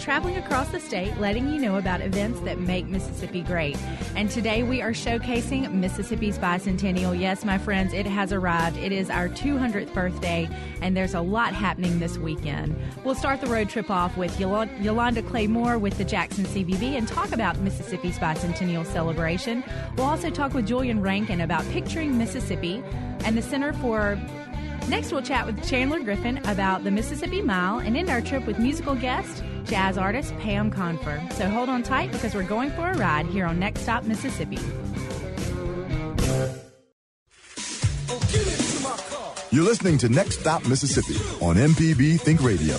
Traveling across the state, letting you know about events that make Mississippi great. And today we are showcasing Mississippi's bicentennial. Yes, my friends, it has arrived. It is our 200th birthday, and there's a lot happening this weekend. We'll start the road trip off with Yol- Yolanda Claymore with the Jackson CVB and talk about Mississippi's bicentennial celebration. We'll also talk with Julian Rankin about picturing Mississippi and the Center for Next, we'll chat with Chandler Griffin about the Mississippi Mile and end our trip with musical guest, jazz artist Pam Confer. So hold on tight because we're going for a ride here on Next Stop Mississippi. You're listening to Next Stop Mississippi on MPB Think Radio.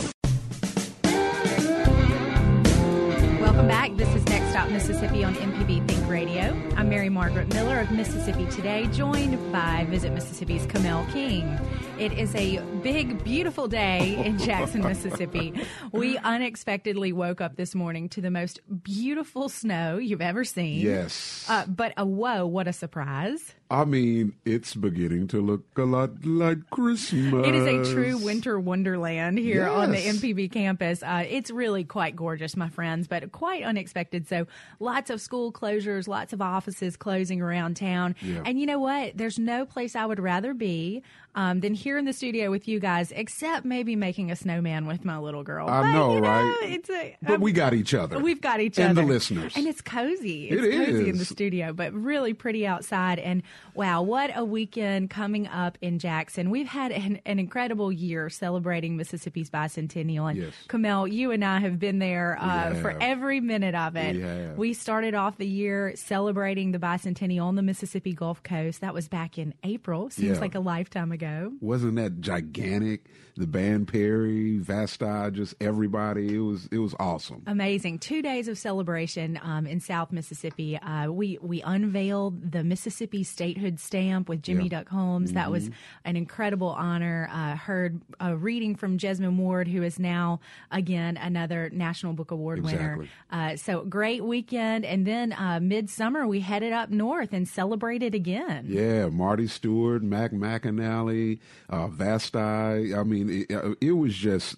Welcome back. This is Next Stop Mississippi on MPB Think Radio. I'm Mary Margaret Miller of Mississippi Today, joined by Visit Mississippi's Kamel King. It is a big, beautiful day in Jackson, Mississippi. We unexpectedly woke up this morning to the most beautiful snow you've ever seen. Yes. Uh, but a whoa, what a surprise. I mean, it's beginning to look a lot like Christmas. It is a true winter wonderland here on the Yes. MPB campus. Uh, it's really quite gorgeous, my friends, but quite unexpected. So, lots of school closures, lots of offices closing around town. Yeah. And you know what? There's no place I would rather be um, than here in the studio with you guys, except maybe making a snowman with my little girl. I But, know, you right? It's a, But um, we got each other. We've got each and other. the listeners. And it's cozy. It's It cozy in the studio, but really pretty outside. And wow, what a weekend coming up in Jackson. We've had an, an incredible year celebrating Mississippi's bicentennial. And Yes. Kamel, you and I have been there uh, for every minute of it. We. We started off the year celebrating the bicentennial on the Mississippi Gulf Coast. That was back in April. Seems Yeah. like a lifetime ago. Wasn't that gigantic? The band Perry, Vasti, just everybody. It was it was awesome. Amazing. Two days of celebration um, in South Mississippi. Uh, we we unveiled the Mississippi statehood stamp with Jimmy Yeah. Duck Holmes. That was an incredible honor. Uh, heard a reading from Jesmyn Ward, who is now again another National Book Award winner. Exactly. Uh, so great weekend, and then uh, midsummer we headed up north and celebrated again. Yeah, Marty Stuart, Mac McAnally, uh, Vasti. I mean, it, uh, it was just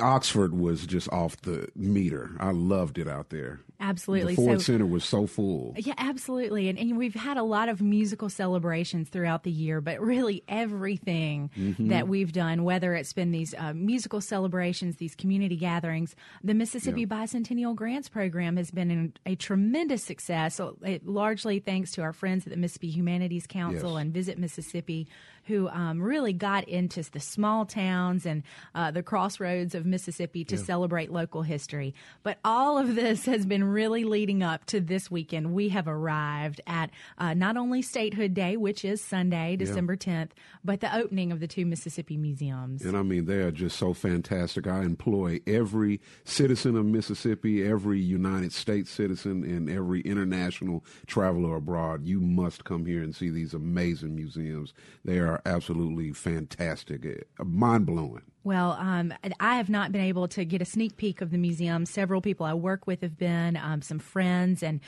Oxford was just off the meter. I loved it out there. Absolutely. The Ford So- Center was so full. Yeah, absolutely. And, and we've had a lot of musical celebrations throughout the year, but really everything Mm-hmm. that we've done, whether it's been these uh, musical celebrations, these community gatherings, the Mississippi Bicentennial Grants Program has been a tremendous success, so it, largely thanks to our friends at the Mississippi Humanities Council Yes. and Visit Mississippi, who um, really got into the small towns and uh, the crossroads of Mississippi to celebrate local history. But all of this has been really leading up to this weekend. We have arrived at uh, not only Statehood Day, which is Sunday, December 10th, but the opening of the two Mississippi museums. And I mean, they are just so fantastic. I employ every citizen of Mississippi, every United States citizen, and every international traveler abroad. You must come here and see these amazing museums. They are absolutely fantastic, mind blowing. Well, um, I have not been able to get a sneak peek of the museum. Several people I work with have been, um, some friends, and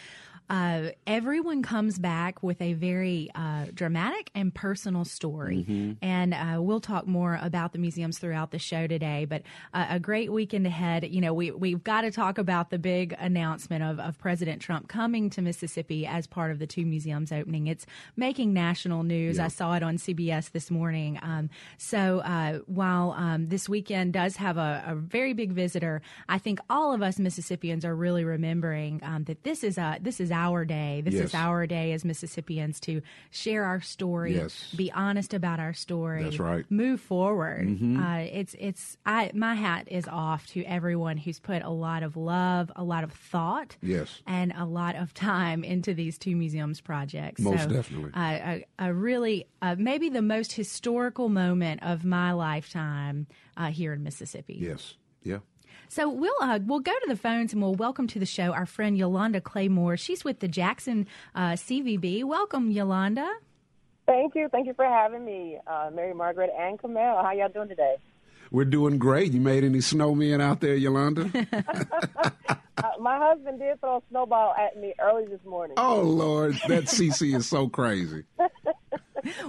uh, everyone comes back with a very uh, dramatic and personal story. And uh, we'll talk more about the museums throughout the show today. But uh, a great weekend ahead. You know, we we've got to talk about the big announcement of, of President Trump coming to Mississippi as part of the two museums opening. It's making national news. I saw it on CBS this morning. Um, so uh, while um, this weekend does have a, a very big visitor, I think all of us Mississippians are really remembering um, that this is a this is our day. This Yes. is our day as Mississippians to share our story, Yes. be honest about our story. That's right. Mm-hmm. Move forward. Uh, it's it's I my hat is off to everyone who's put a lot of love, a lot of thought, Yes. and a lot of time into these two museums projects. Most so, definitely. uh, a, a really uh, maybe the most historical moment of my lifetime uh, here in Mississippi. Yes. Yeah. So we'll uh, we'll go to the phones and we'll welcome to the show our friend Yolanda Claymore. She's with the Jackson uh, CVB. Welcome, Yolanda. Thank you. Thank you for having me, uh, Mary Margaret and Camille. How y'all doing today? We're doing great. You made any snowmen out there, Yolanda? Uh, my husband did throw a snowball at me early this morning. oh Lord, that CC is so crazy.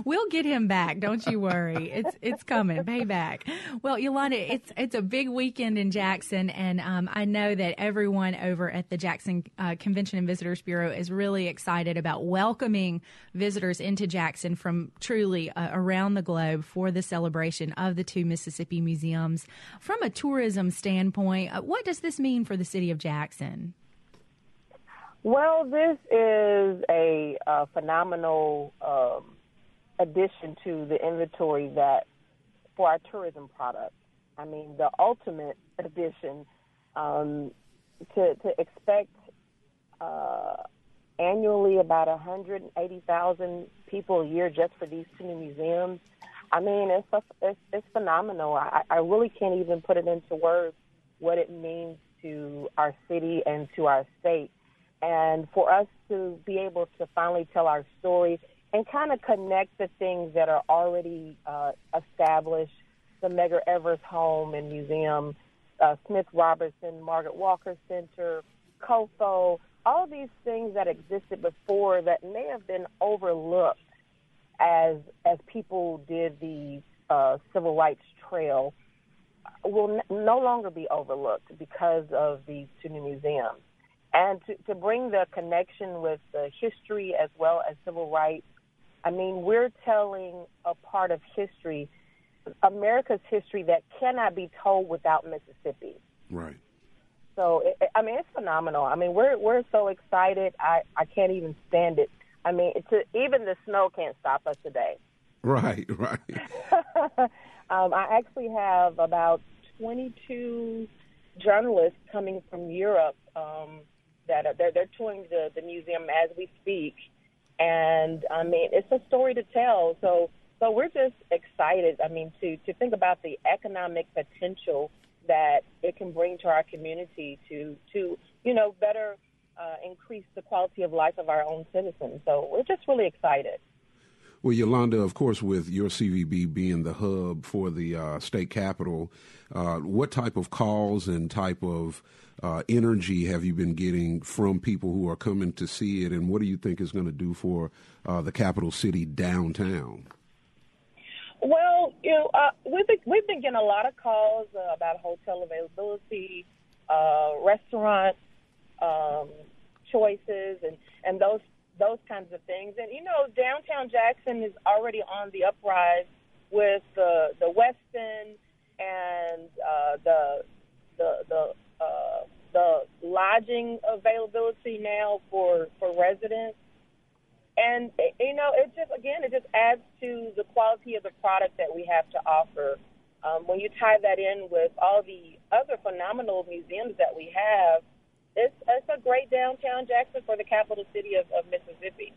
We'll get him back. Don't you worry. It's it's coming. Payback. Well, Yolanda, it's it's a big weekend in Jackson, and um, I know that everyone over at the Jackson uh, Convention and Visitors Bureau is really excited about welcoming visitors into Jackson from truly uh, around the globe for the celebration of the two Mississippi museums. From a tourism standpoint, uh, what does this mean for the city of Jackson? Well, this is a, uh phenomenal um, addition to the inventory that for our tourism products. I mean, the ultimate addition um, to to expect uh, annually about 180,000 people a year just for these two new museums. I mean, it's a, it's, it's phenomenal. I, I really can't even put it into words what it means to our city and to our state. And for us to be able to finally tell our story and kind of connect the things that are already uh, established, the Medgar Evers Home and Museum, uh, Smith Robertson, Margaret Walker Center, COFO, all these things that existed before that may have been overlooked as as people did the uh, civil rights trail will n- no longer be overlooked because of these two new museums. And to, to bring the connection with the history as well as civil rights, I mean, we're telling a part of history, America's history, that cannot be told without Mississippi. Right. So it, I mean, it's phenomenal. I mean, we're we're so excited. I I can't even stand it. I mean, even the snow can't stop us today. Right. Right. um, I actually have about 22 journalists coming from Europe um, that are they're, they're touring the, the museum as we speak, and I mean it's a story to tell. So so we're just excited. I mean to to think about the economic potential that it can bring to our community to to you know better uh, increase the quality of life of our own citizens. So we're just really excited. Well, Yolanda, of course, with your CVB being the hub for the uh, state capital, uh, what type of calls and type of uh, energy have you been getting from people who are coming to see it, and what do you think is going to do for uh, the capital city downtown? Well, you know, uh, we've been, we've been getting a lot of calls uh, about hotel availability, uh, restaurant um, choices, and and those those kinds of things. And you know, downtown Jackson is already on the uprise with the the Westin and uh, the the the uh, the lodging availability now for for residents. And you know, it just again, it just adds to the quality of the product that we have to offer. Um, when you tie that in with all the other phenomenal museums that we have, it's it's a great downtown Jackson for the capital city of, of Mississippi.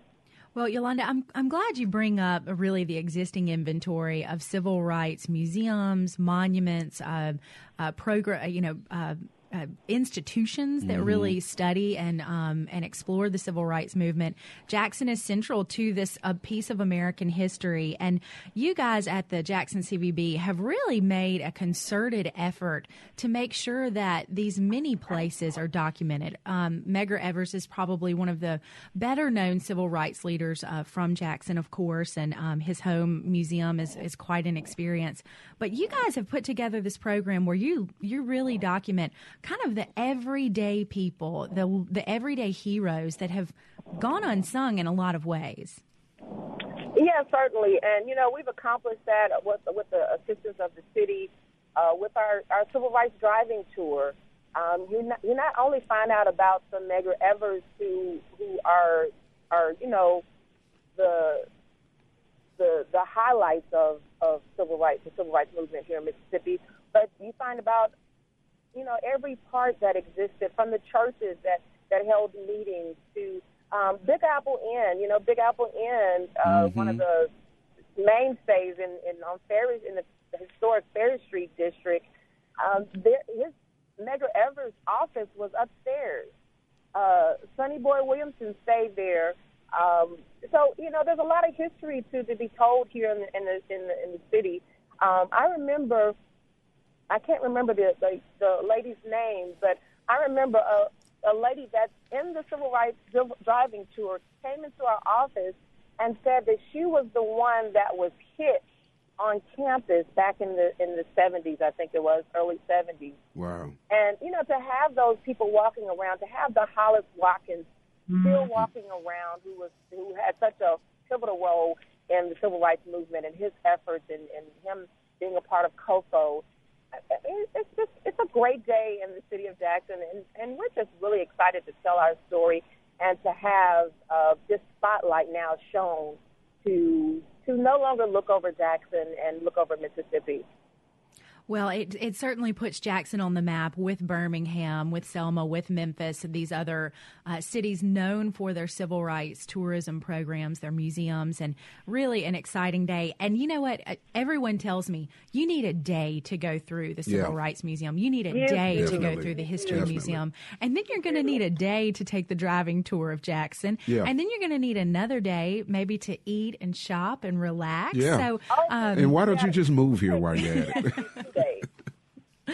Well, Yolanda, I'm I'm glad you bring up uh, really the existing inventory of civil rights museums, monuments, uh, uh, program, you know. Uh, uh, institutions that really study and um, and explore the civil rights movement. Jackson is central to this uh, piece of American history, and you guys at the Jackson CVB have really made a concerted effort to make sure that these many places are documented. Um, Medgar Evers is probably one of the better known civil rights leaders uh, from Jackson, of course, and um, his home museum is, is quite an experience. But you guys have put together this program where you you really document kind of the everyday people, the the everyday heroes that have gone unsung in a lot of ways. Yeah, certainly, and you know we've accomplished that with with the assistance of the city, uh, with our our civil rights driving tour. um, you not, you not only find out about some Medgar Evers who who are are you know the the the highlights of of civil rights, the civil rights movement here in Mississippi, but you find about you know every part that existed from the churches that that held meetings to um, Big Apple Inn. You know, Big Apple Inn, uh, mm-hmm. one of the mainstays in, in on Farish in the historic Farish Street district. Um, there, his Medgar Evers' office was upstairs. Uh, Sonny Boy Williamson stayed there. Um, so you know, there's a lot of history to, to be told here in the in the in the, in the city. Um, I remember, I can't remember the, the the lady's name, but I remember a a lady that's in the civil rights driving tour came into our office and said that she was the one that was hit on campus back in the in the 70s, I think it was early 70s. Wow. And you know, to have those people walking around, to have the Hollis Watkins mm-hmm. still walking around, who was who had such a pivotal role in the civil rights movement and his efforts and, and him being a part of COFO. It's just it's a great day in the city of Jackson, and, and we're just really excited to tell our story and to have uh, this spotlight now shown to to no longer look over Jackson and look over Mississippi. Well, it, it certainly puts Jackson on the map with Birmingham, with Selma, with Memphis, and these other uh, cities known for their civil rights tourism programs, their museums, and really an exciting day. And you know what? Uh, everyone tells me you need a day to go through the Civil yeah. Rights Museum. You need a yeah, day definitely. to go through the History definitely. Museum. And then you're going to need a day to take the driving tour of Jackson. Yeah. And then you're going to need another day maybe to eat and shop and relax. Yeah. So, um, and why don't you just move here while you're at it?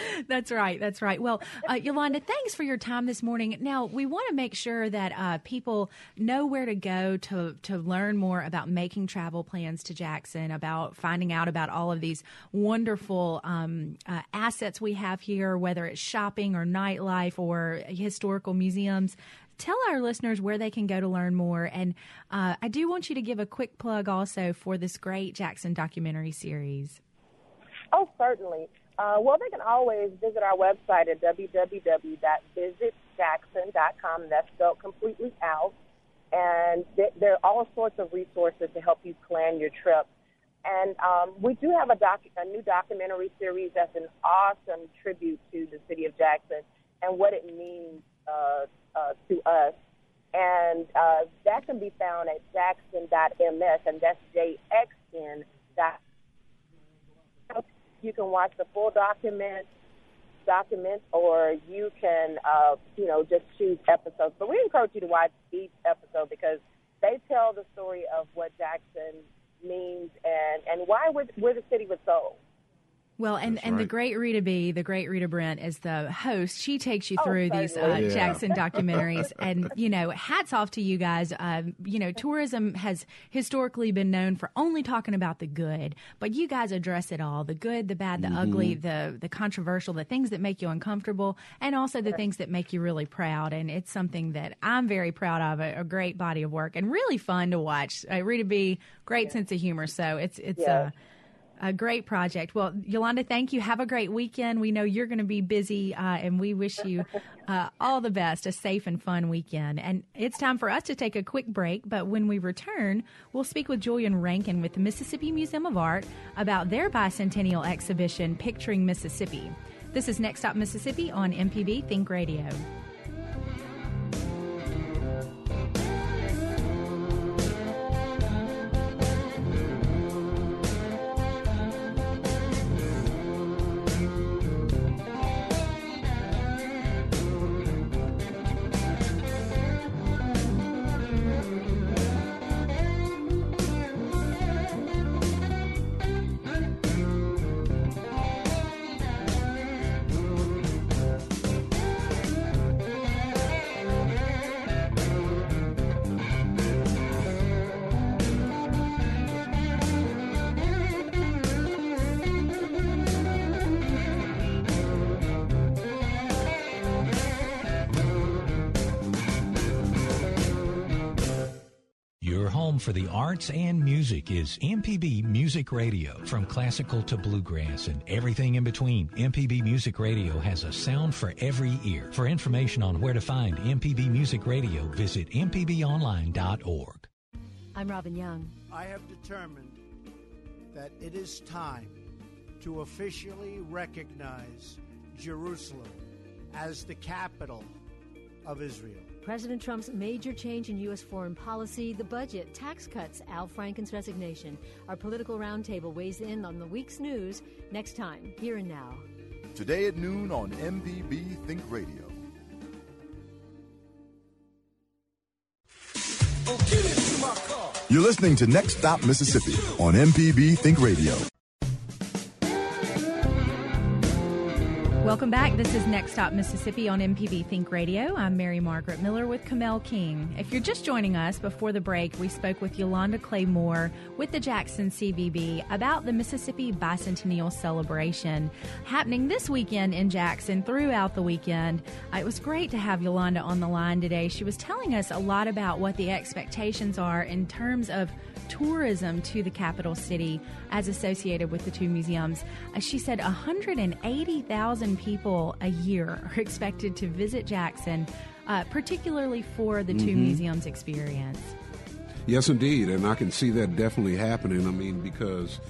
That's right. That's right. Well, uh, Yolanda, thanks for your time this morning. Now, we want to make sure that uh, people know where to go to to learn more about making travel plans to Jackson, about finding out about all of these wonderful um, uh, assets we have here, whether it's shopping or nightlife or historical museums tell our listeners where they can go to learn more. And uh, I do want you to give a quick plug also for this great Jackson documentary series. Oh, certainly. Uh, well, they can always visit our website at www.visitjackson.com. That's spelled completely out. And th- there are all sorts of resources to help you plan your trip. And um, we do have a, doc- a new documentary series that's an awesome tribute to the city of Jackson and what it means uh, uh, to us. And uh, that can be found at jackson.ms, and that's J-X-N dot you can watch the full document document or you can uh, you know just choose episodes. But we encourage you to watch each episode because they tell the story of what jackson means and and why we're, the city was sold well, and, and the great Rita B, the great Rita Brent, is the host. She takes you oh, through these uh, yeah. Jackson documentaries, and you know, hats off to you guys. Uh, you know, tourism has historically been known for only talking about the good, but you guys address it all: the good, the bad, the mm-hmm. ugly, the the controversial, the things that make you uncomfortable, and also the things that make you really proud. And it's something that I'm very proud of. A, a great body of work and really fun to watch. Uh, Rita B, great yeah. sense of humor. So it's it's. Yeah. A great project. Well, Yolanda, thank you. Have a great weekend. We know you're going to be busy, uh, and we wish you uh, all the best, a safe and fun weekend. And it's time for us to take a quick break, but when we return, we'll speak with Julian Rankin with the Mississippi Museum of Art about their bicentennial exhibition, Picturing Mississippi. This is Next Stop Mississippi on MPB Think Radio. The arts and music is MPB Music Radio. From classical to bluegrass and everything in between, MPB Music Radio has a sound for every ear. For information on where to find MPB Music Radio, visit mpbonline.org. I'm Robin Young. I have determined that it is time to officially recognize Jerusalem as the capital of Israel. President Trump's major change in U.S. foreign policy, the budget, tax cuts, Al Franken's resignation. Our political roundtable weighs in on the week's news next time, here and now. Today at noon on MPB Think Radio. You're listening to Next Stop Mississippi on MPB Think Radio. Welcome back. This is Next Stop Mississippi on MPB Think Radio. I'm Mary Margaret Miller with Kamel King. If you're just joining us before the break, we spoke with Yolanda Clay Moore with the Jackson CVB about the Mississippi Bicentennial Celebration happening this weekend in Jackson throughout the weekend. Uh, it was great to have Yolanda on the line today. She was telling us a lot about what the expectations are in terms of tourism to the capital city as associated with the two museums. Uh, she said 180,000 people a year are expected to visit Jackson, uh, particularly for the 2 Mm-hmm. museums experience. Yes, indeed, and I can see that definitely happening. I mean, because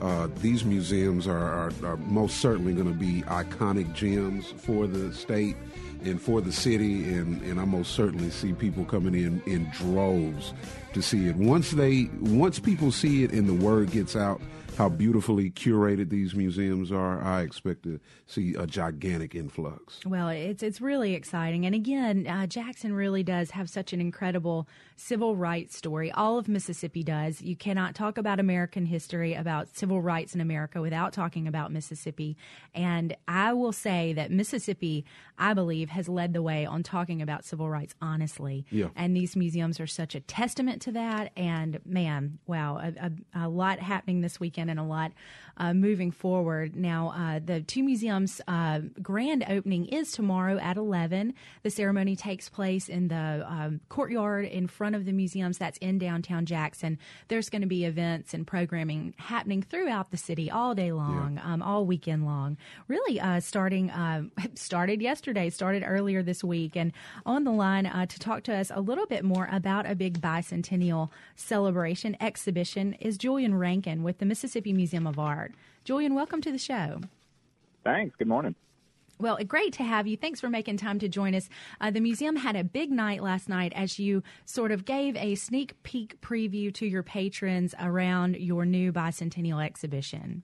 uh, these museums are, are, are most certainly going to be iconic gems for the state and for the city, and, and I most certainly see people coming in in droves to see it. Once they, once people see it and the word gets out how beautifully curated these museums are, I expect to see a gigantic influx. Well, it's it's really exciting, and again, uh, Jackson really does have such an incredible civil rights story. All of Mississippi does. You cannot talk about American history, about civil rights in America, without talking about Mississippi. And I will say that Mississippi, I believe, has led the way on talking about civil rights honestly. Yeah. And these museums are such a testament to that. And man, wow, a, a, a lot happening this weekend and a lot uh, moving forward. Now, uh, the two museums' uh, grand opening is tomorrow at 11. The ceremony takes place in the um, courtyard in front of the museums. That's in downtown Jackson. There's going to be events and programming happening throughout the city all day long, um, all weekend long. Really, uh, starting um started yesterday, started earlier this week, and on the line uh, to talk to us a little bit more about a big bicentennial celebration exhibition is Julian Rankin with the Mississippi Museum of Art. Julian, welcome to the show. Thanks. Good morning. Well, great to have you. Thanks for making time to join us. Uh, the museum had a big night last night as you sort of gave a sneak peek preview to your patrons around your new bicentennial exhibition.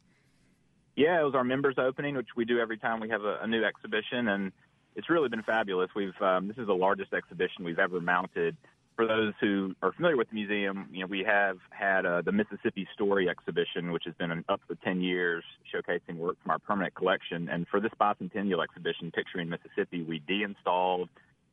Yeah, it was our members opening, which we do every time we have a, a new exhibition, and it's really been fabulous. We've um, this is the largest exhibition we've ever mounted. For those who are familiar with the museum, you know we have had uh, the Mississippi Story exhibition, which has been up for 10 years, showcasing work from our permanent collection. And for this bicentennial exhibition, picturing Mississippi, we de-installed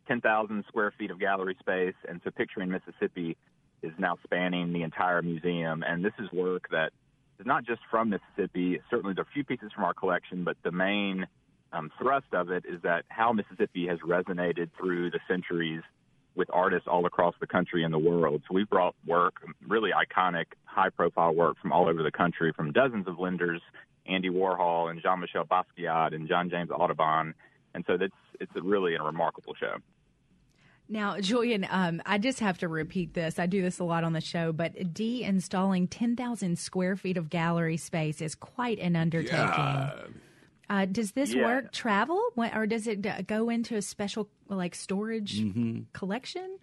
10,000 square feet of gallery space, and so picturing Mississippi is now spanning the entire museum. And this is work that is not just from Mississippi. Certainly, there are a few pieces from our collection, but the main um, thrust of it is that how Mississippi has resonated through the centuries with artists all across the country and the world. So we've brought work, really iconic, high-profile work from all over the country, from dozens of lenders, Andy Warhol and Jean-Michel Basquiat and John James Audubon. And so it's it's a really a remarkable show. Now, Julian, um, I just have to repeat this. I do this a lot on the show, but de-installing 10,000 square feet of gallery space is quite an undertaking. Uh, does this Yeah. work travel, or does it go into a special like storage Mm-hmm. collection?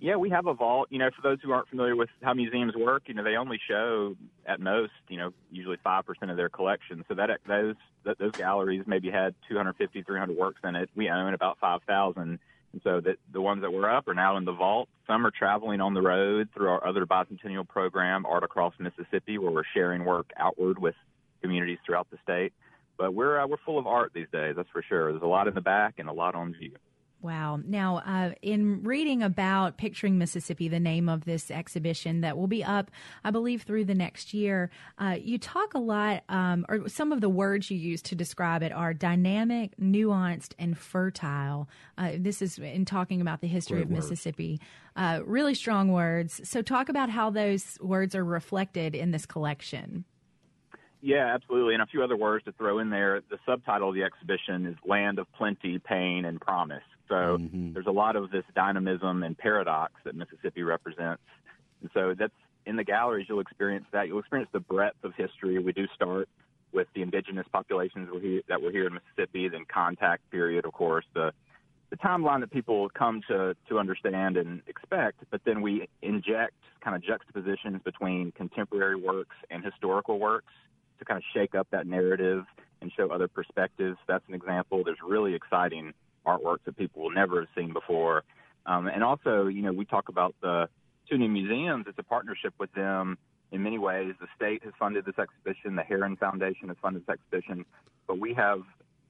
Yeah, we have a vault. You know, for those who aren't familiar with how museums work, you know, they only show at most, you know, usually five percent of their collection. So that those that, those galleries maybe had 250, 300 works in it. We own about 5,000, and so that the ones that were up are now in the vault. Some are traveling on the road through our other bicentennial program, Art Across Mississippi, where we're sharing work outward with communities throughout the state. But we're uh, we're full of art these days, that's for sure. There's a lot in the back and a lot on view. Wow. Now, uh, in reading about Picturing Mississippi, the name of this exhibition that will be up, I believe, through the next year, uh, you talk a lot, um, or some of the words you use to describe it are dynamic, nuanced, and fertile. Uh, this is in talking about the history Great of words. Mississippi. Uh, really strong words. So, talk about how those words are reflected in this collection. Yeah, absolutely. And a few other words to throw in there. The subtitle of the exhibition is Land of Plenty, Pain, and Promise. So mm-hmm. there's a lot of this dynamism and paradox that Mississippi represents. And so that's in the galleries, you'll experience that. You'll experience the breadth of history. We do start with the indigenous populations that were here in Mississippi, then contact period, of course, the the timeline that people come to to understand and expect, but then we inject kind of juxtapositions between contemporary works and historical works to kind of shake up that narrative and show other perspectives. That's an example. There's really exciting artwork that people will never have seen before. Um, and also, you know, we talk about the two new museums. It's a partnership with them in many ways. The state has funded this exhibition. The Hearin Foundation has funded this exhibition. But we have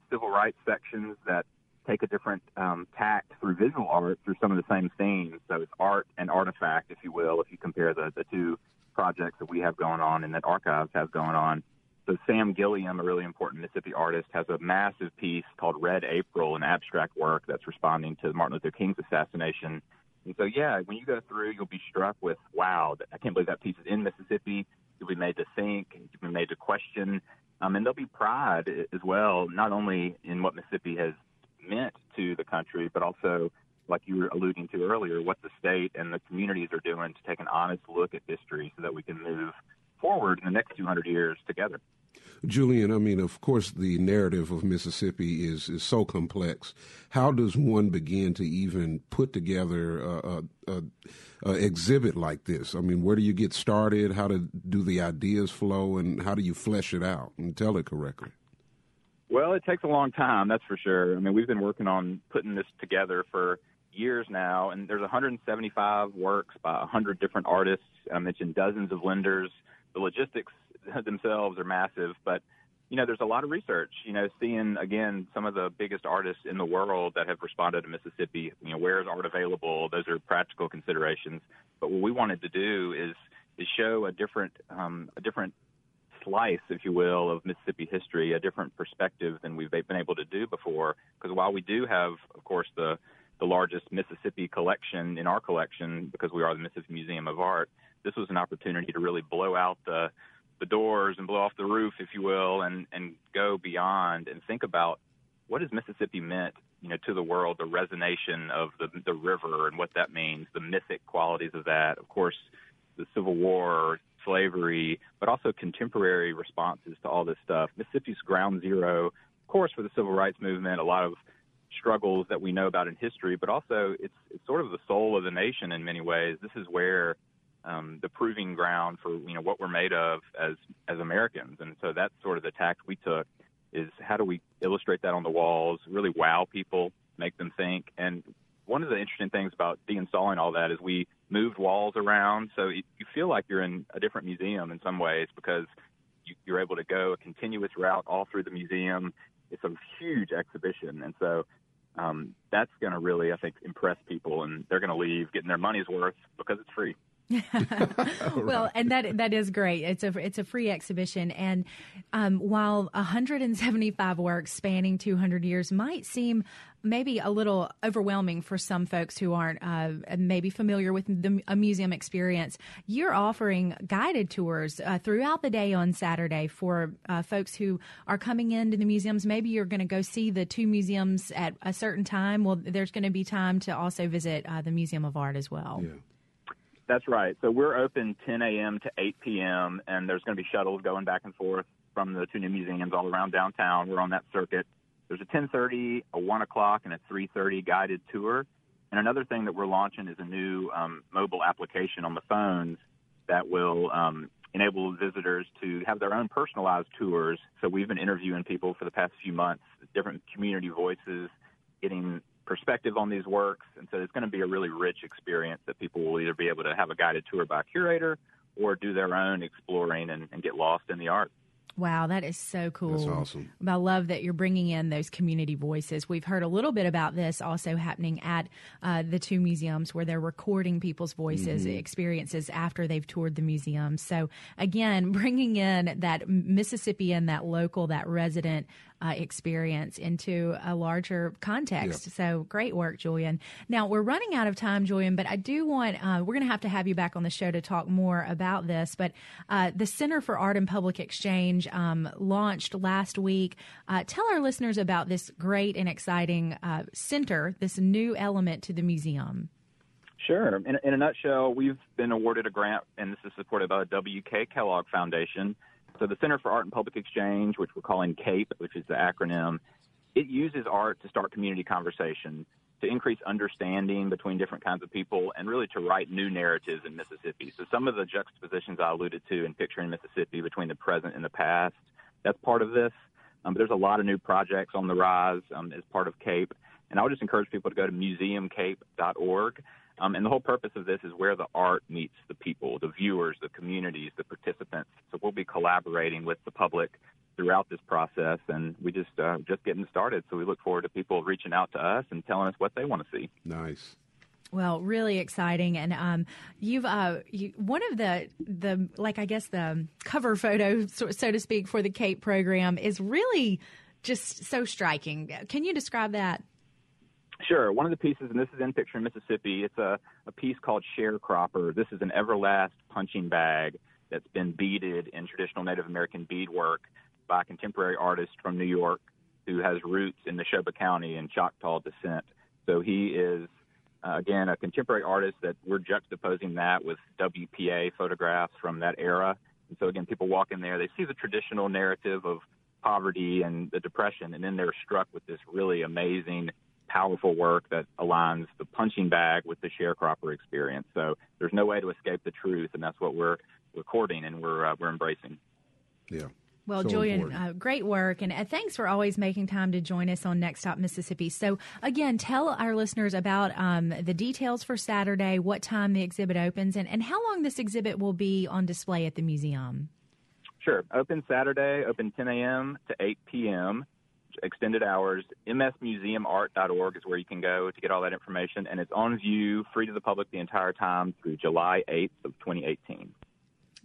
civil rights sections that take a different um, tact through visual art through some of the same themes. So it's art and artifact, if you will, if you compare the, the two projects that we have going on and that Archives have going on. So Sam Gilliam, a really important Mississippi artist, has a massive piece called Red April, an abstract work that's responding to Martin Luther King's assassination. And so, yeah, when you go through, you'll be struck with, wow, I can't believe that piece is in Mississippi. You'll be made to think, you'll be made to question, um, and there'll be pride as well, not only in what Mississippi has meant to the country, but also, like you were alluding to earlier, what the state and the communities are doing to take an honest look at history so that we can move forward in the next 200 years together. Julian, I mean, of course, the narrative of Mississippi is is so complex. How does one begin to even put together a, exhibit like this? I mean, where do you get started? How do do the ideas flow, and how do you flesh it out and tell it correctly? Well, it takes a long time, that's for sure. I mean, we've been working on putting this together for years now, and there's 175 works by 100 different artists. I mentioned dozens of lenders. The logistics themselves are massive, but you know, there's a lot of research. You know, seeing again some of the biggest artists in the world that have responded to Mississippi. You know, where is art available? Those are practical considerations. But what we wanted to do is is show a different um, a different slice, if you will, of Mississippi history, a different perspective than we've been able to do before. Because while we do have, of course, the the largest Mississippi collection in our collection, because we are the Mississippi Museum of Art, this was an opportunity to really blow out the the doors and blow off the roof, if you will, and and go beyond and think about what has Mississippi meant, you know, to the world, the resonation of the the river and what that means, the mythic qualities of that. Of course, the Civil War, slavery, but also contemporary responses to all this stuff. Mississippi's ground zero, of course, for the civil rights movement. A lot of struggles that we know about in history, but also it's it's sort of the soul of the nation in many ways. This is where um, the proving ground for you know what we're made of as as Americans, and so that's sort of the tact we took. Is how do we illustrate that on the walls, really wow people, make them think. And one of the interesting things about deinstalling all that is we moved walls around, so you feel like you're in a different museum in some ways because you, you're able to go a continuous route all through the museum. It's a huge exhibition, and so um, that's going to really, I think, impress people, and they're going to leave getting their money's worth because it's free. well, and that that is great. It's a it's a free exhibition, and um, while 175 works spanning 200 years might seem maybe a little overwhelming for some folks who aren't uh, maybe familiar with the, a museum experience, you're offering guided tours uh, throughout the day on Saturday for uh, folks who are coming into the museums. Maybe you're going to go see the two museums at a certain time. Well, there's going to be time to also visit uh, the Museum of Art as well. Yeah. That's right. So we're open 10 a.m. to 8 p.m. and there's going to be shuttles going back and forth from the two new museums all around downtown. We're on that circuit. There's a 10:30, a 1 o'clock, and a 3:30 guided tour. And another thing that we're launching is a new um, mobile application on the phones that will um, enable visitors to have their own personalized tours. So we've been interviewing people for the past few months, different community voices, getting perspective on these works. And so it's going to be a really rich experience that people will either be able to have a guided tour by a curator or do their own exploring and, and get lost in the art. Wow, that is so cool. That's awesome. I love that you're bringing in those community voices. We've heard a little bit about this also happening at uh, the two museums where they're recording people's voices, Mm-hmm. experiences after they've toured the museum. So, again, bringing in that Mississippian, that local, that resident uh, experience into a larger context. Yeah. So, great work, Julian. Now, we're running out of time, Julian, but I do want, uh, we're going to have to have you back on the show to talk more about this. But uh, the Center for Art and Public Exchange um, launched last week. Uh, tell our listeners about this great and exciting uh, center, this new element to the museum. Sure. In, in a nutshell, we've been awarded a grant, and this is supported by the W.K. Kellogg Foundation. So the Center for Art and Public Exchange, which we're calling CAPE, which is the acronym, it uses art to start community conversation, to increase understanding between different kinds of people, and really to write new narratives in Mississippi. So some of the juxtapositions I alluded to in picturing Mississippi between the present and the past, that's part of this. Um, but there's a lot of new projects on the rise um, as part of CAPE. And I would just encourage people to go to museumcape.org. Um, and the whole purpose of this is where the art meets the people, the viewers, the communities, the participants. So we'll be collaborating with the public throughout this process, and we just uh, just getting started. So we look forward to people reaching out to us and telling us what they want to see. Nice. Well, really exciting, and um, you've uh, you, one of the the like I guess the cover photo, so, so to speak, for the Cape program is really just so striking. Can you describe that? Sure. One of the pieces, and this is in Picturing Mississippi, it's a, a piece called Sharecropper. This is an Everlast punching bag that's been beaded in traditional Native American beadwork by a contemporary artist from New York who has roots in Neshoba County and Choctaw descent. So he is, uh, again, a contemporary artist that we're juxtaposing that with WPA photographs from that era. And so, again, people walk in there, they see the traditional narrative of poverty and the Depression, and then they're struck with this really amazing powerful work that aligns the punching bag with the sharecropper experience. So there's no way to escape the truth, and that's what we're recording and we're uh, we're embracing. Yeah. Well, So Julian, uh, great work, and uh, thanks for always making time to join us on Next Stop Mississippi. So, again, tell our listeners about um, the details for Saturday, what time the exhibit opens, and, and how long this exhibit will be on display at the museum. Sure. Open Saturday, open 10 a.m. to 8 p.m. Extended hours. MSMuseumArt.org is where you can go to get all that information, and it's on view, free to the public the entire time through July 8th of 2018.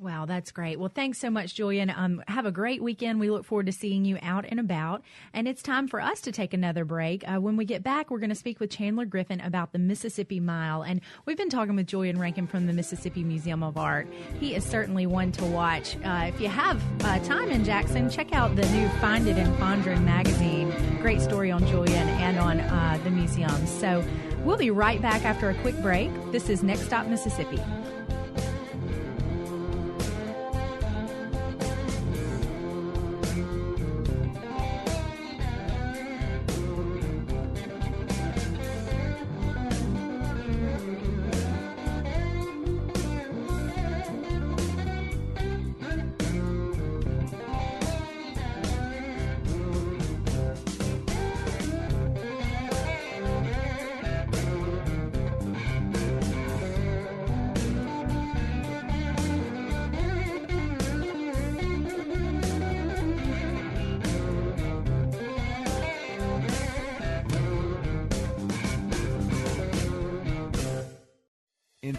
Wow, that's great. Well, thanks so much, Julian. Um, have a great weekend. We look forward to seeing you out and about. And it's time for us to take another break. Uh, when we get back, we're going to speak with Chandler Griffin about the Mississippi Mile. And we've been talking with Julian Rankin from the Mississippi Museum of Art. He is certainly one to watch. Uh, if you have uh, time in Jackson, check out the new Find It in Fondren magazine. Great story on Julian and on uh, the museum. So we'll be right back after a quick break. This is Next Stop Mississippi.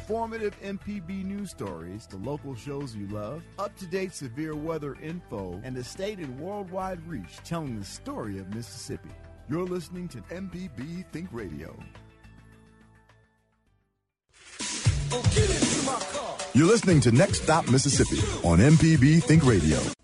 Informative MPB news stories, the local shows you love, up to date severe weather info, and the state and worldwide reach telling the story of Mississippi. You're listening to MPB Think Radio. You're listening to Next Stop Mississippi on MPB Think Radio.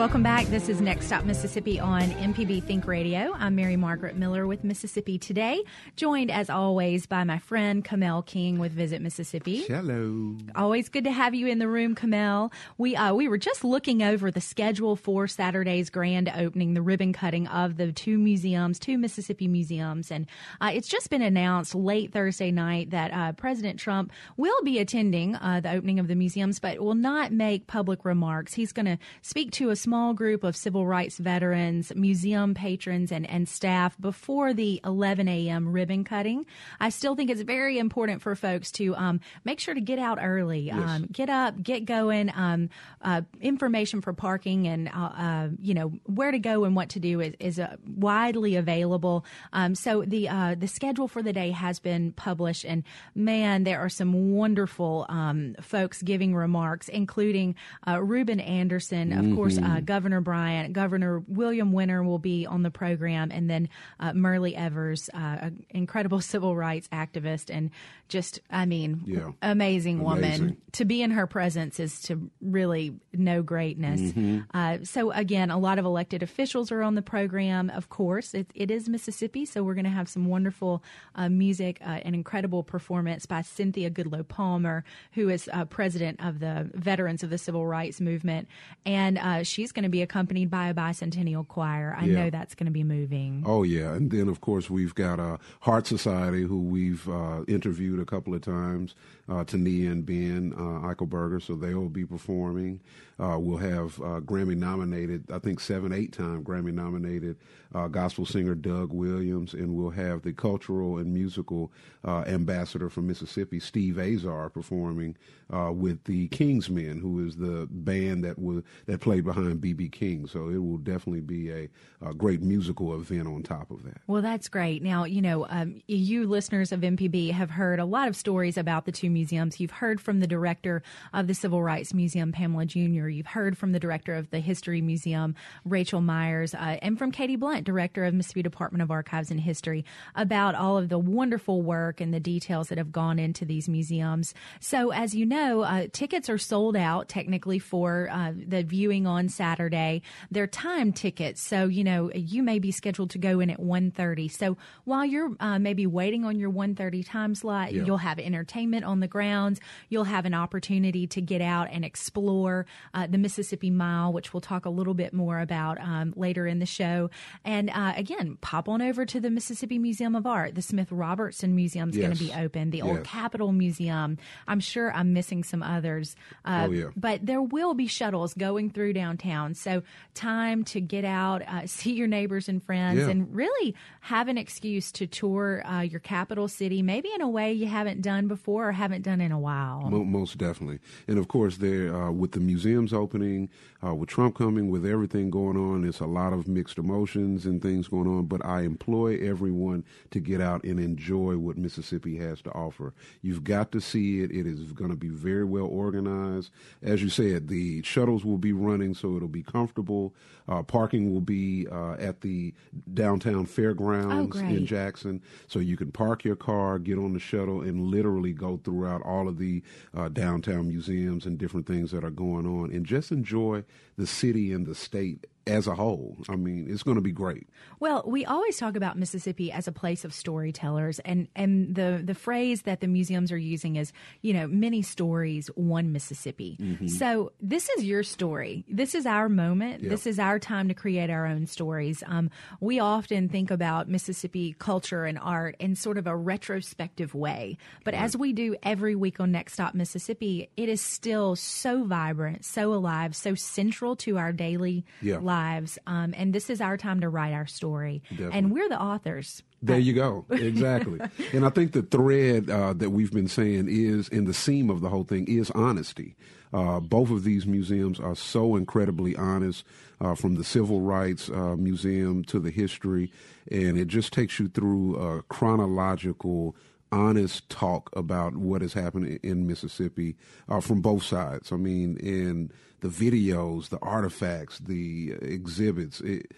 Welcome back. This is Next Stop Mississippi on MPB Think Radio. I'm Mary Margaret Miller with Mississippi Today, joined as always by my friend Kamel King with Visit Mississippi. Hello. Always good to have you in the room, Kamel. We uh, we were just looking over the schedule for Saturday's grand opening, the ribbon cutting of the two museums, two Mississippi museums, and uh, it's just been announced late Thursday night that uh, President Trump will be attending uh, the opening of the museums, but will not make public remarks. He's going to speak to a small group of civil rights veterans, museum patrons, and, and staff before the 11 a.m. ribbon cutting. I still think it's very important for folks to um, make sure to get out early, Yes. um, get up, get going. Um, uh, information for parking and uh, uh, you know where to go and what to do is, is uh, widely available. Um, so the uh, the schedule for the day has been published, and man, there are some wonderful um, folks giving remarks, including uh, Reuben Anderson, of course, uh, Governor Bryant, Governor William Winter will be on the program, and then uh, Myrlie Evers, uh, an incredible civil rights activist, and just I mean, Yeah. amazing woman Amazing. to be in her presence is to really know greatness. Mm-hmm. Uh, so again, a lot of elected officials are on the program. Of course, it, it is Mississippi, so we're going to have some wonderful uh, music, uh, an incredible performance by Cynthia Goodloe Palmer, who is uh, president of the Veterans of the Civil Rights Movement, and uh, she's going to be accompanied by a bicentennial choir. I Yeah. know that's going to be moving. Oh yeah, and then of course we've got uh, Heart Society, who we've uh, interviewed a couple of times, uh, Tania and Ben uh, Eichelberger, so they will be performing. Uh, we'll have uh, Grammy nominated, I think seven, eight time Grammy nominated uh, gospel singer Doug Williams, and we'll have the cultural and musical uh, ambassador from Mississippi, Steve Azar, performing with the Kingsmen, who is the band that was that played behind BB King. So it will definitely be a, a great musical event on top of that. Well, that's great. Now, you know, um, you listeners of MPB have heard a lot of stories about the two museums. You've heard from the director of the Civil Rights Museum, Pamela Junior You've heard from the director of the History Museum, Rachel Myers, uh, and from Katie Blount, director of Mississippi Department of Archives and History, about all of the wonderful work and the details that have gone into these museums. So, as you know, uh, tickets are sold out technically for uh, the viewing on Saturday. They're time tickets, so you know you may be scheduled to go in at 1.30. So while you're uh, maybe waiting on your 1.30 time slot, Yeah. you'll have entertainment on the grounds. You'll have an opportunity to get out and explore uh, the Mississippi Mile, which we'll talk a little bit more about um, later in the show. And uh, again, pop on over to the Mississippi Museum of Art. The Smith Robertson Museum is going to be open. The Old Capitol Museum. I'm sure I'm missing some others. Uh, Oh, yeah. But there will be shuttles going through downtown. So time to get out, uh, see your neighbors and friends, Yeah. and really have an excuse to tour uh, your capital city, maybe in a way you haven't done before or haven't done in a while. Most definitely, and of course, there uh, with the museums opening, uh, with Trump coming, with everything going on, it's a lot of mixed emotions and things going on. But I employ everyone to get out and enjoy what Mississippi has to offer. You've got to see it. It is going to be very well organized, as you said. The shuttles will be running, so it'll be comfortable. Uh, parking will be uh, at the downtown fairgrounds great. in Jackson, so you can park your car, get on the shuttle, and literally go throughout all of the uh, downtown museums and different things that are going on, and just enjoy the city and the state as a whole. I mean, it's going to be great. Well, we always talk about Mississippi as a place of storytellers, and and the the phrase that the museums are using is, you know, many stories, one Mississippi. Mm-hmm. So this is your story. This is our moment. This is our time to create our own stories. Um, we often think about Mississippi culture and art in sort of a retrospective way, but as we do every week on Next Stop Mississippi, it is still so vibrant, so alive, so central to our daily Yeah. lives. Um, and this is our time to write our story. Definitely. And we're the authors. There you go. Exactly. and I think the thread uh, that we've been saying is, and the seam of the whole thing is honesty. Uh, both of these museums are so incredibly honest, uh, from the Civil Rights uh, Museum to the history, and it just takes you through a chronological, honest talk about what is happening in Mississippi uh, from both sides. I mean, in the videos, the artifacts, the exhibits. It,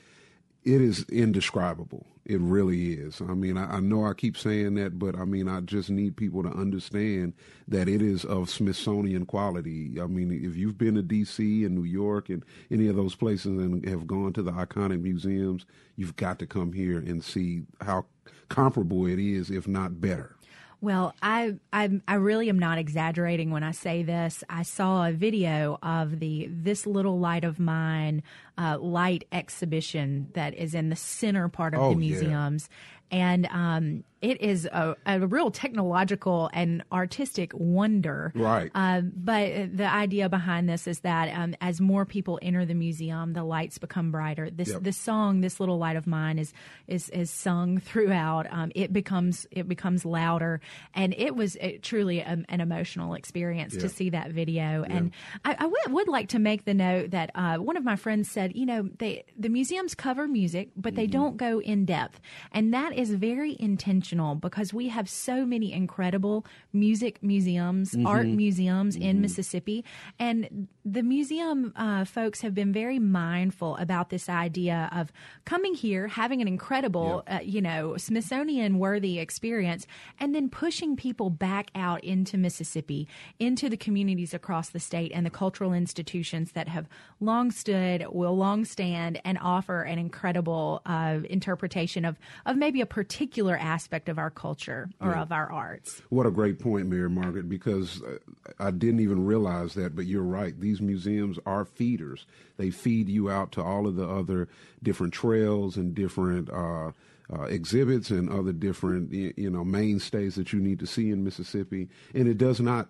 it is indescribable. It really is. I mean, I, I know I keep saying that, but I mean, I just need people to understand that it is of Smithsonian quality. I mean, if you've been to D.C. and New York and any of those places and have gone to the iconic museums, you've got to come here and see how comparable it is, if not better. Well, I, I I really am not exaggerating when I say this. I saw a video of the "This Little Light of Mine" uh, light exhibition that is in the center part of Oh, the yeah. museums. And um, it is a, a real technological and artistic wonder. Right. Um, but the idea behind this is that um, as more people enter the museum, the lights become brighter. This Yep. this song, "This Little Light of Mine," is is is sung throughout. Um, it becomes it becomes louder, and it was uh truly a, an emotional experience to see that video. And I, I would, would like to make the note that uh, one of my friends said, you know, they the museums cover music, but they don't go in depth, and that is very intentional because we have so many incredible music museums, art museums in Mississippi, and the museum uh, folks have been very mindful about this idea of coming here, having an incredible, uh, you know, Smithsonian worthy experience, and then pushing people back out into Mississippi, into the communities across the state and the cultural institutions that have long stood, will long stand, and offer an incredible uh, interpretation of, of maybe a particular aspect of our culture or of our arts. What a great point, Mary Margaret, because uh, I didn't even realize that, but you're right. These museums are feeders. They feed you out to all of the other different trails and different uh, uh, exhibits and other different, you know, mainstays that you need to see in Mississippi. And it does not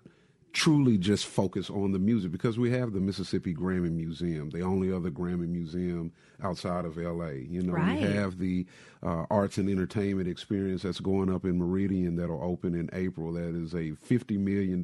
truly just focus on the music because we have the Mississippi Grammy Museum, the only other Grammy museum outside of LA. You know, Right. we have the uh, arts and entertainment experience that's going up in Meridian that'll open in April. That is a $50 million,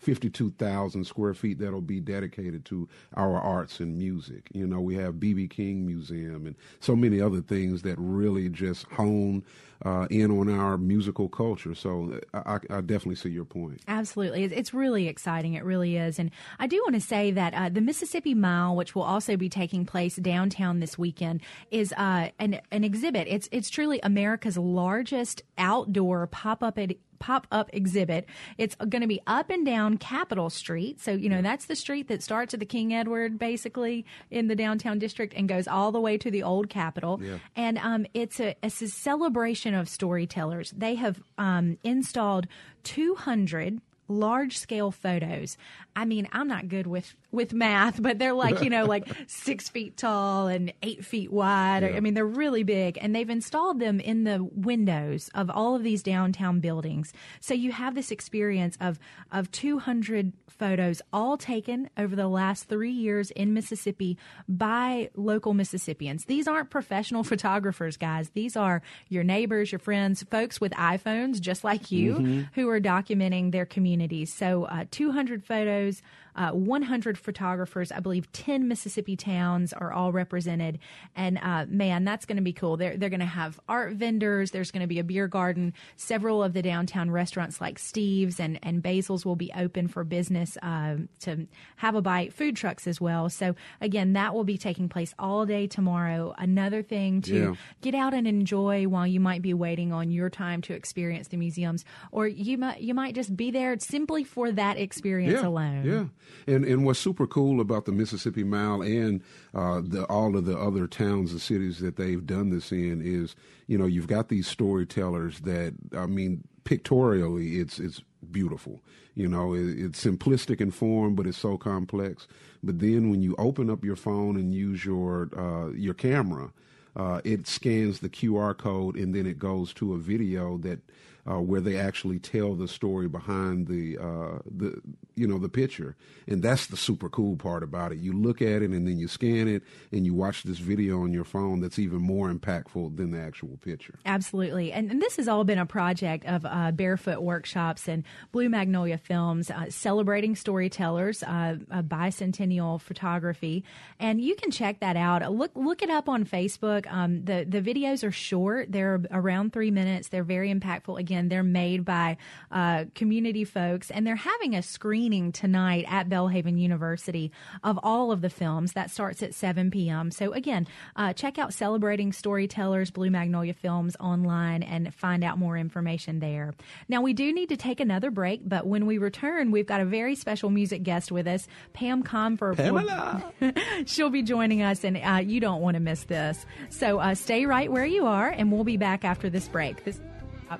52,000 square feet that'll be dedicated to our arts and music. You know, we have BB King Museum and so many other things that really just hone uh, in on our musical culture. So I, I I definitely see your point. Absolutely. It's- It's really exciting. It really is. And I do want to say that uh, the Mississippi Mile, which will also be taking place downtown this weekend, is uh, an, an exhibit. It's, it's truly America's largest outdoor pop up pop up exhibit. It's going to be up and down Capitol Street. So, you know, that's the street that starts at the King Edward, basically, in the downtown district and goes all the way to the old Capitol. Yeah. And um, it's, a, it's a celebration of storytellers. They have um, installed 200 large scale photos. I mean, I'm not good with with math, but they're like, you know, like six feet tall and eight feet wide. Yeah. I mean, they're really big. And they've installed them in the windows of all of these downtown buildings. So you have this experience of of 200 photos all taken over the last three years in Mississippi by local Mississippians. These aren't professional photographers, guys. These are your neighbors, your friends, folks with iPhones, just like you, who are documenting their communities. So, uh, 200 photos, uh, 100 photographers. I believe 10 Mississippi towns are all represented. And uh, man, that's going to be cool. They're, they're going to have art vendors. There's going to be a beer garden. Several of the downtown restaurants like Steve's and, and Basil's will be open for business uh, to have a bite. Food trucks as well. So, again, that will be taking place all day tomorrow. Another thing to Yeah. get out and enjoy while you might be waiting on your time to experience the museums, or you might you might just be there simply for that experience yeah, alone. Yeah, and and what's super cool about the Mississippi Mile and uh, the all of the other towns and cities that they've done this in is you know you've got these storytellers that I mean pictorially it's it's beautiful. You know, it, it's simplistic in form, but it's so complex. But then when you open up your phone and use your uh, your camera, uh, it scans the QR code and then it goes to a video that uh, where they actually tell the story behind the uh, the you know the picture, and that's the super cool part about it. You look at it and then you scan it and you watch this video on your phone. That's even more impactful than the actual picture. Absolutely. And, and this has all been a project of uh, Barefoot Workshops and Blue Magnolia Films uh, celebrating storytellers, uh, uh, bicentennial photography. And you can check that out. Look look it up on Facebook. Um, the, the videos are short, they're around three minutes. They're very impactful. Again, they're made by uh, community folks, and they're having a screening tonight at Belhaven University of all of the films. That starts at 7 p.m. So, again, uh, check out Celebrating Storytellers Blue Magnolia Films online and find out more information there. Now, we do need to take another break, but when we return, we've got a very special music guest with us, Pam Confer. Pamela! She'll be joining us, and uh, you don't want to miss this. So, uh, stay right where you are, and we'll be back after this break. This, uh,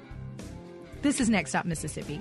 this is Next Stop Mississippi.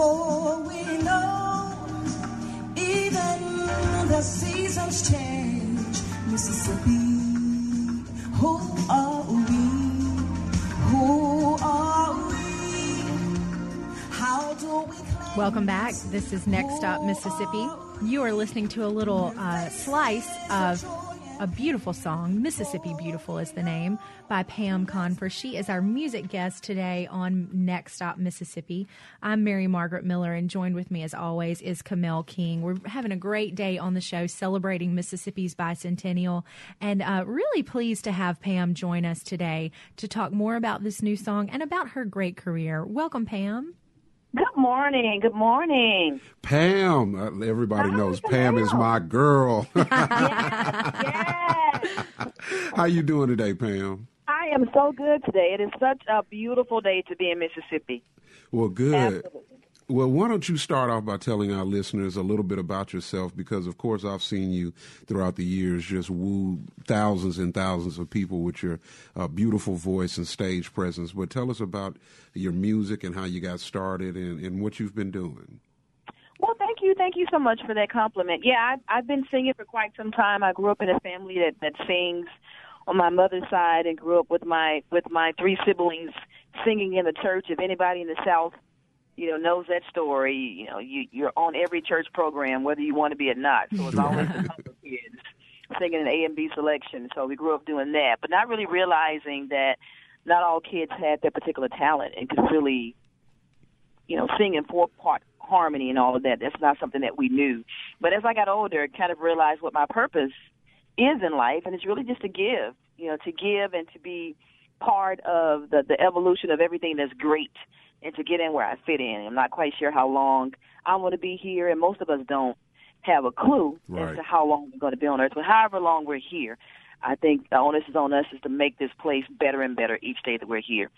For we know even the seasons change. Mississippi, who are we? Who are we? How do we claim Welcome back. This is Next Stop Mississippi. You are listening to a little uh, slice of a beautiful song. Mississippi Beautiful is the name by Pam Confer. She is our music guest today on Next Stop Mississippi. I'm Mary Margaret Miller, and joined with me, as always, is Kamel King. We're having a great day on the show celebrating Mississippi's bicentennial, and uh, really pleased to have Pam join us today to talk more about this new song and about her great career. Welcome, Pam. Good morning. Good morning. Pam, uh, everybody knows Pam is my girl. Yes. How you doing today, Pam? I am so good today. It is such a beautiful day to be in Mississippi. Well, good. Absolutely. Well, why don't you start off by telling our listeners a little bit about yourself? Because, of course, I've seen you throughout the years just woo thousands and thousands of people with your uh, beautiful voice and stage presence. But tell us about your music and how you got started and, and what you've been doing. Well, thank you. Thank you so much for that compliment. Yeah, I've, I've been singing for quite some time. I grew up in a family that, that sings on my mother's side and grew up with my with my three siblings singing in the church. If anybody in the South you know, knows that story. You know, you, you're on every church program, whether you want to be or not. So it's always a couple of kids singing an A and B selection. So we grew up doing that, but not really realizing that not all kids had that particular talent and could really, you know, sing in four part harmony and all of that. That's not something that we knew. But as I got older, I kind of realized what my purpose is in life, and it's really just to give. You know, to give and to be part of the the evolution of everything that's great and to get in where I fit in. I'm not quite sure how long I'm going to be here, and most of us don't have a clue Right. as to how long we're going to be on Earth. But however long we're here, I think the onus is on us is to make this place better and better each day that we're here.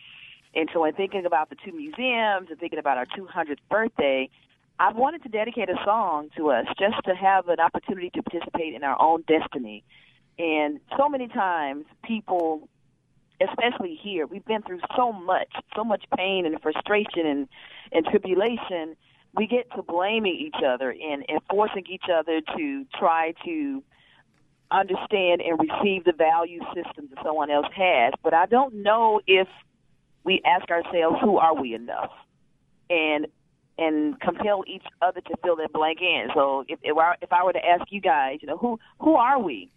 And so, in thinking about the two museums and thinking about our 200th birthday, I wanted to dedicate a song to us just to have an opportunity to participate in our own destiny. And so many times, people especially here, we've been through so much, so much pain and frustration and, and tribulation. We get to blaming each other and, and forcing each other to try to understand and receive the value systems that someone else has. But I don't know if we ask ourselves, who are we enough? And and compel each other to fill that blank in. So if if I, if I were to ask you guys, you know, who who are we?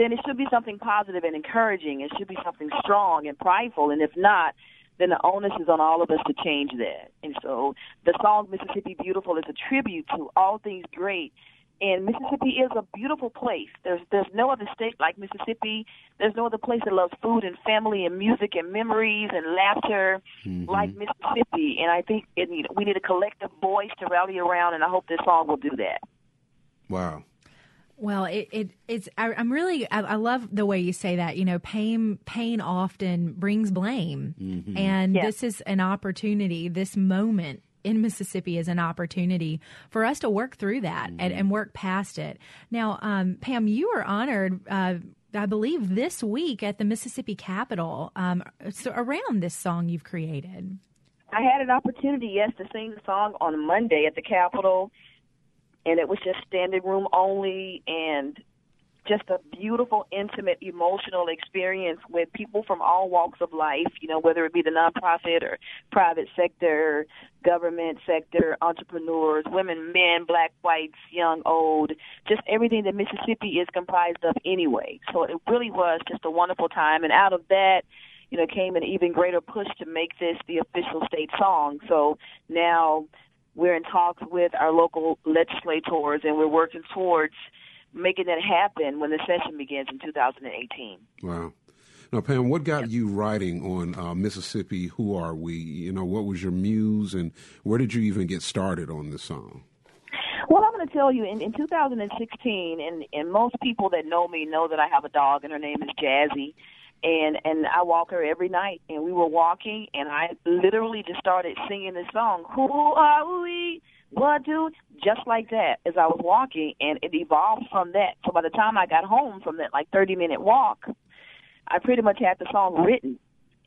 Then it should be something positive and encouraging. It should be something strong and prideful. And if not, then the onus is on all of us to change that. And so the song Mississippi Beautiful is a tribute to all things great. And Mississippi is a beautiful place. There's there's no other state like Mississippi. There's no other place that loves food and family and music and memories and laughter mm-hmm. like Mississippi. And I think it need, we need a collective voice to rally around. And I hope this song will do that. Wow. Well, it, it it's I, I'm really I, I love the way you say that. You know, pain pain often brings blame, Mm-hmm. and Yes. this is an opportunity. This moment in Mississippi is an opportunity for us to work through that and, and work past it. Now, um, Pam, you were honored. Uh, I believe this week at the Mississippi Capitol um, so around this song you've created. I had an opportunity, yes, to sing the song on Monday at the Capitol, and it was just standing room only and just a beautiful, intimate, emotional experience with people from all walks of life, you know, whether it be the nonprofit or private sector, government sector, entrepreneurs, women, men, black, whites, young, old, just everything that Mississippi is comprised of anyway. So it really was just a wonderful time. And out of that, you know, came an even greater push to make this the official state song. So now we're in talks with our local legislators and we're working towards making that happen when the session begins in 2018. Wow. Now, Pam, what got you writing on uh, Mississippi? Who are we? You know, what was your muse, and where did you even get started on this song? Well, I'm going to tell you, in, in 2016, and, and most people that know me know that I have a dog, and her name is Jazzy, and and I walk her every night. And we were walking, and I literally just started singing this song. Who are we? What do? Just like that, as I was walking, and it evolved from that. So by the time I got home from that like 30 minute walk, I pretty much had the song written.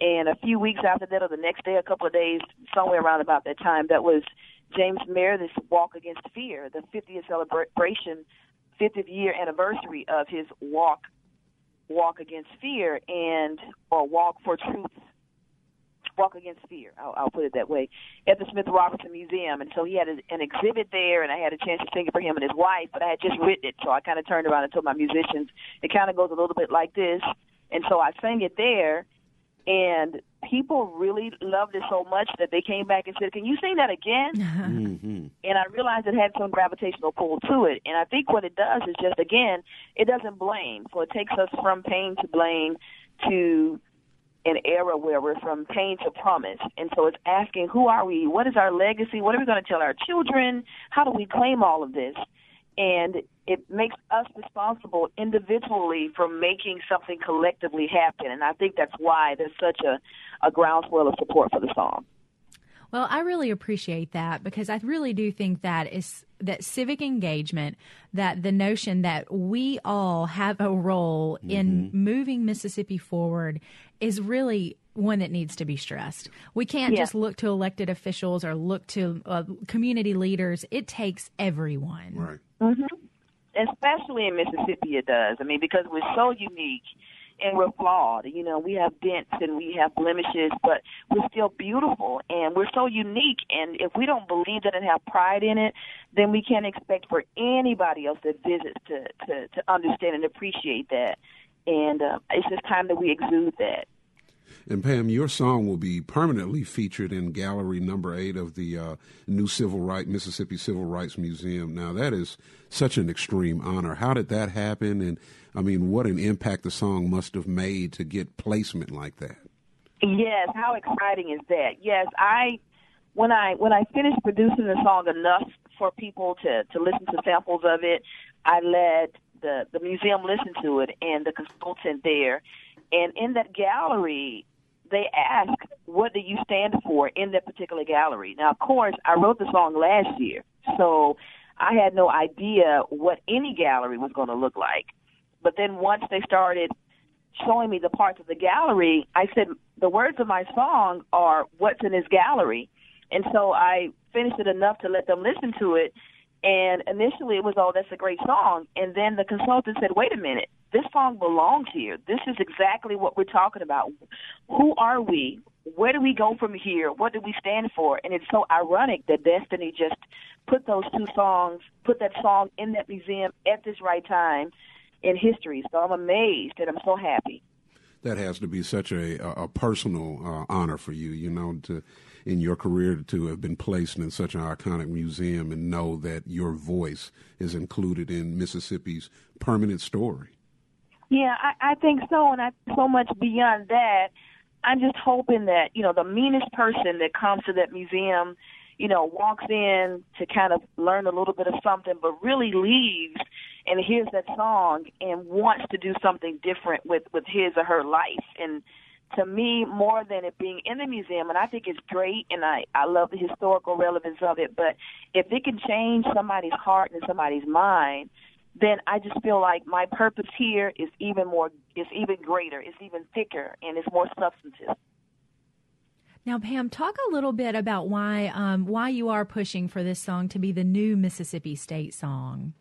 And a few weeks after that, or the next day, a couple of days, somewhere around about that time, that was James Meredith's Walk Against Fear, the 50th celebration, 50th year anniversary of his walk, Walk Against Fear, and or Walk for Truth, Walk Against Fear. I'll, I'll put it that way at the Smith Robertson Museum. And so he had a, an exhibit there, and I had a chance to sing it for him and his wife. But I had just written it, so I kind of turned around and told my musicians it kind of goes a little bit like this. And so I sang it there, and people really loved it so much that they came back and said, "Can you sing that again?" Mm-hmm. And I realized it had some gravitational pull to it. And I think what it does is just again, it doesn't blame. So it takes us from pain to blame to an era where we're from pain to promise. And so it's asking, who are we? What is our legacy? What are we going to tell our children? How do we claim all of this? And it makes us responsible individually for making something collectively happen. And I think that's why there's such a, a groundswell of support for the song. Well, I really appreciate that because I really do think that is that civic engagement, that the notion that we all have a role mm-hmm. in moving Mississippi forward is really one that needs to be stressed. We can't yeah. just look to elected officials or look to uh, community leaders. It takes everyone. Right. Mm-hmm. Especially in Mississippi, it does. I mean, because we're so unique and we're flawed. You know, we have dents and we have blemishes, but we're still beautiful and we're so unique. And if we don't believe that and have pride in it, then we can't expect for anybody else that visits to to, to understand and appreciate that. And uh, it's just time that we exude that. And Pam, your song will be permanently featured in gallery number eight of the uh, new Civil Rights Mississippi Civil Rights Museum. Now that is such an extreme honor. How did that happen? And I mean, what an impact the song must have made to get placement like that. Yes, how exciting is that? Yes, I when I when I finished producing the song enough for people to to listen to samples of it, I let the the museum listen to it and the consultant there, and in that gallery, they ask, "What do you stand for in that particular gallery?" Now, of course, I wrote the song last year, so I had no idea what any gallery was going to look like. But then once they started showing me the parts of the gallery, I said, the words of my song are what's in this gallery. And so I finished it enough to let them listen to it. And initially it was, oh, that's a great song. And then the consultant said, wait a minute, this song belongs here. This is exactly what we're talking about. Who are we? Where do we go from here? What do we stand for? And it's so ironic that Destiny just put those two songs, put that song in that museum at this right time in history. So I'm amazed and I'm so happy. That has to be such a, a personal uh, honor for you, you know, to in your career to have been placed in such an iconic museum and know that your voice is included in Mississippi's permanent story. Yeah, I, I think so, and I so much beyond that. I'm just hoping that you know the meanest person that comes to that museum, you know, walks in to kind of learn a little bit of something, but really leaves and hears that song and wants to do something different with with his or her life and to me more than it being in the museum and I think it's great and I I love the historical relevance of it but if it can change somebody's heart and somebody's mind then I just feel like my purpose here is even more is even greater it's even thicker and it's more substantive now, Pam, talk a little bit about why um, why you are pushing for this song to be the new Mississippi State song.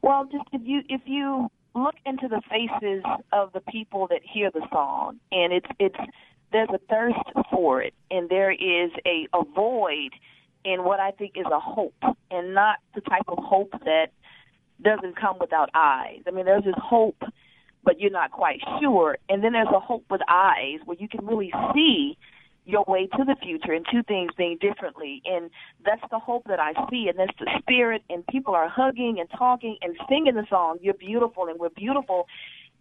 Well, just if you if you look into the faces of the people that hear the song, and it's it's there's a thirst for it, and there is a, a void in what I think is a hope, and not the type of hope that doesn't come without eyes. I mean, there's this hope, but you're not quite sure, and then there's a hope with eyes where you can really see your way to the future and to things being differently. And that's the hope that I see. And that's the spirit. And people are hugging and talking and singing the song, You're Beautiful and We're Beautiful,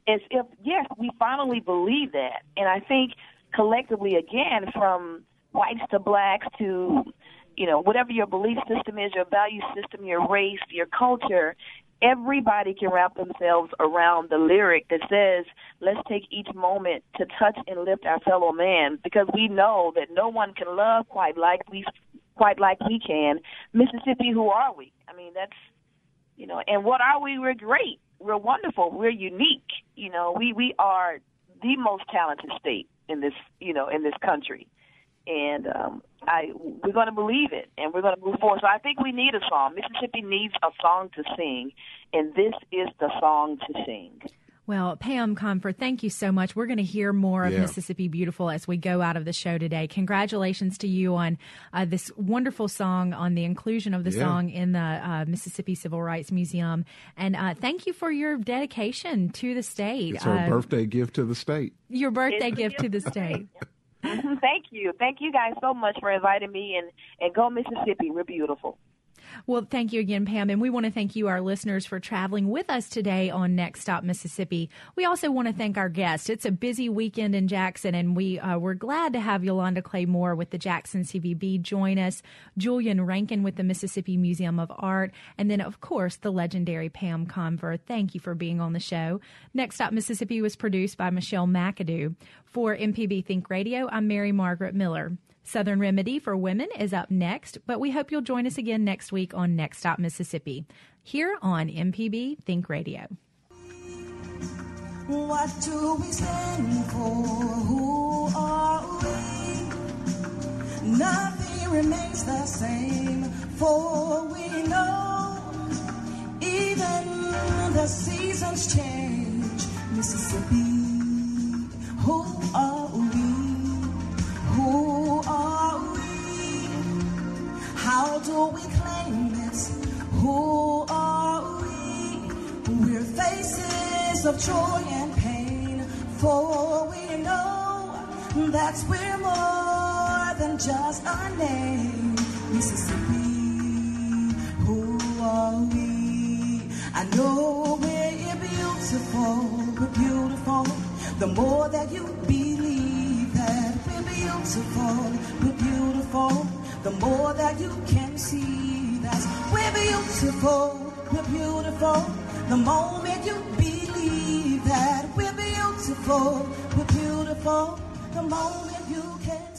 as if, yes, we finally believe that. And I think collectively, again, from whites to blacks to, you know, whatever your belief system is, your value system, your race, your culture, everybody can wrap themselves around the lyric that says, let's take each moment to touch and lift our fellow man because we know that no one can love quite like we quite like we can. Mississippi, who are we? I mean, that's you know, and what are we? We're great. We're wonderful. We're unique. You know, we we are the most talented state in this, you know, in this country and um, I we're going to believe it, and we're going to move forward. So I think we need a song. Mississippi needs a song to sing, and this is the song to sing. Well, Pam Confer, thank you so much. We're going to hear more of Yeah. Mississippi Beautiful as we go out of the show today. Congratulations to you on uh, this wonderful song, on the inclusion of the Yeah. song in the uh, Mississippi Civil Rights Museum. And uh, thank you for your dedication to the state. It's her Uh, birthday gift to the state. Your birthday gift to the state. Thank you, thank you guys so much for inviting me, and and go Mississippi. We're beautiful. Well, thank you again, Pam. And we want to thank you, our listeners, for traveling with us today on Next Stop Mississippi. We also want to thank our guests. It's a busy weekend in Jackson, and we, uh, we're glad to have Yolanda Claymore with the Jackson CVB join us, Julian Rankin with the Mississippi Museum of Art, and then, of course, the legendary Pam Confer. Thank you for being on the show. Next Stop Mississippi was produced by Michelle McAdoo. For MPB Think Radio, I'm Mary Margaret Miller. Southern Remedy for Women is up next, but we hope you'll join us again next week on Next Stop Mississippi, here on MPB Think Radio. What do we stand for? Who are we? Nothing remains the same, for we know even the seasons change. Mississippi, who are we? Who are we? How do we claim this? Who are we? We're faces of joy and pain, for we know that we're more than just a name. Mississippi, who are we? I know we're beautiful, we're beautiful. The more that you believe beautiful, we're beautiful. The more that you can see that we're beautiful, we're beautiful. The moment you believe that we're beautiful, we're beautiful. The moment you can.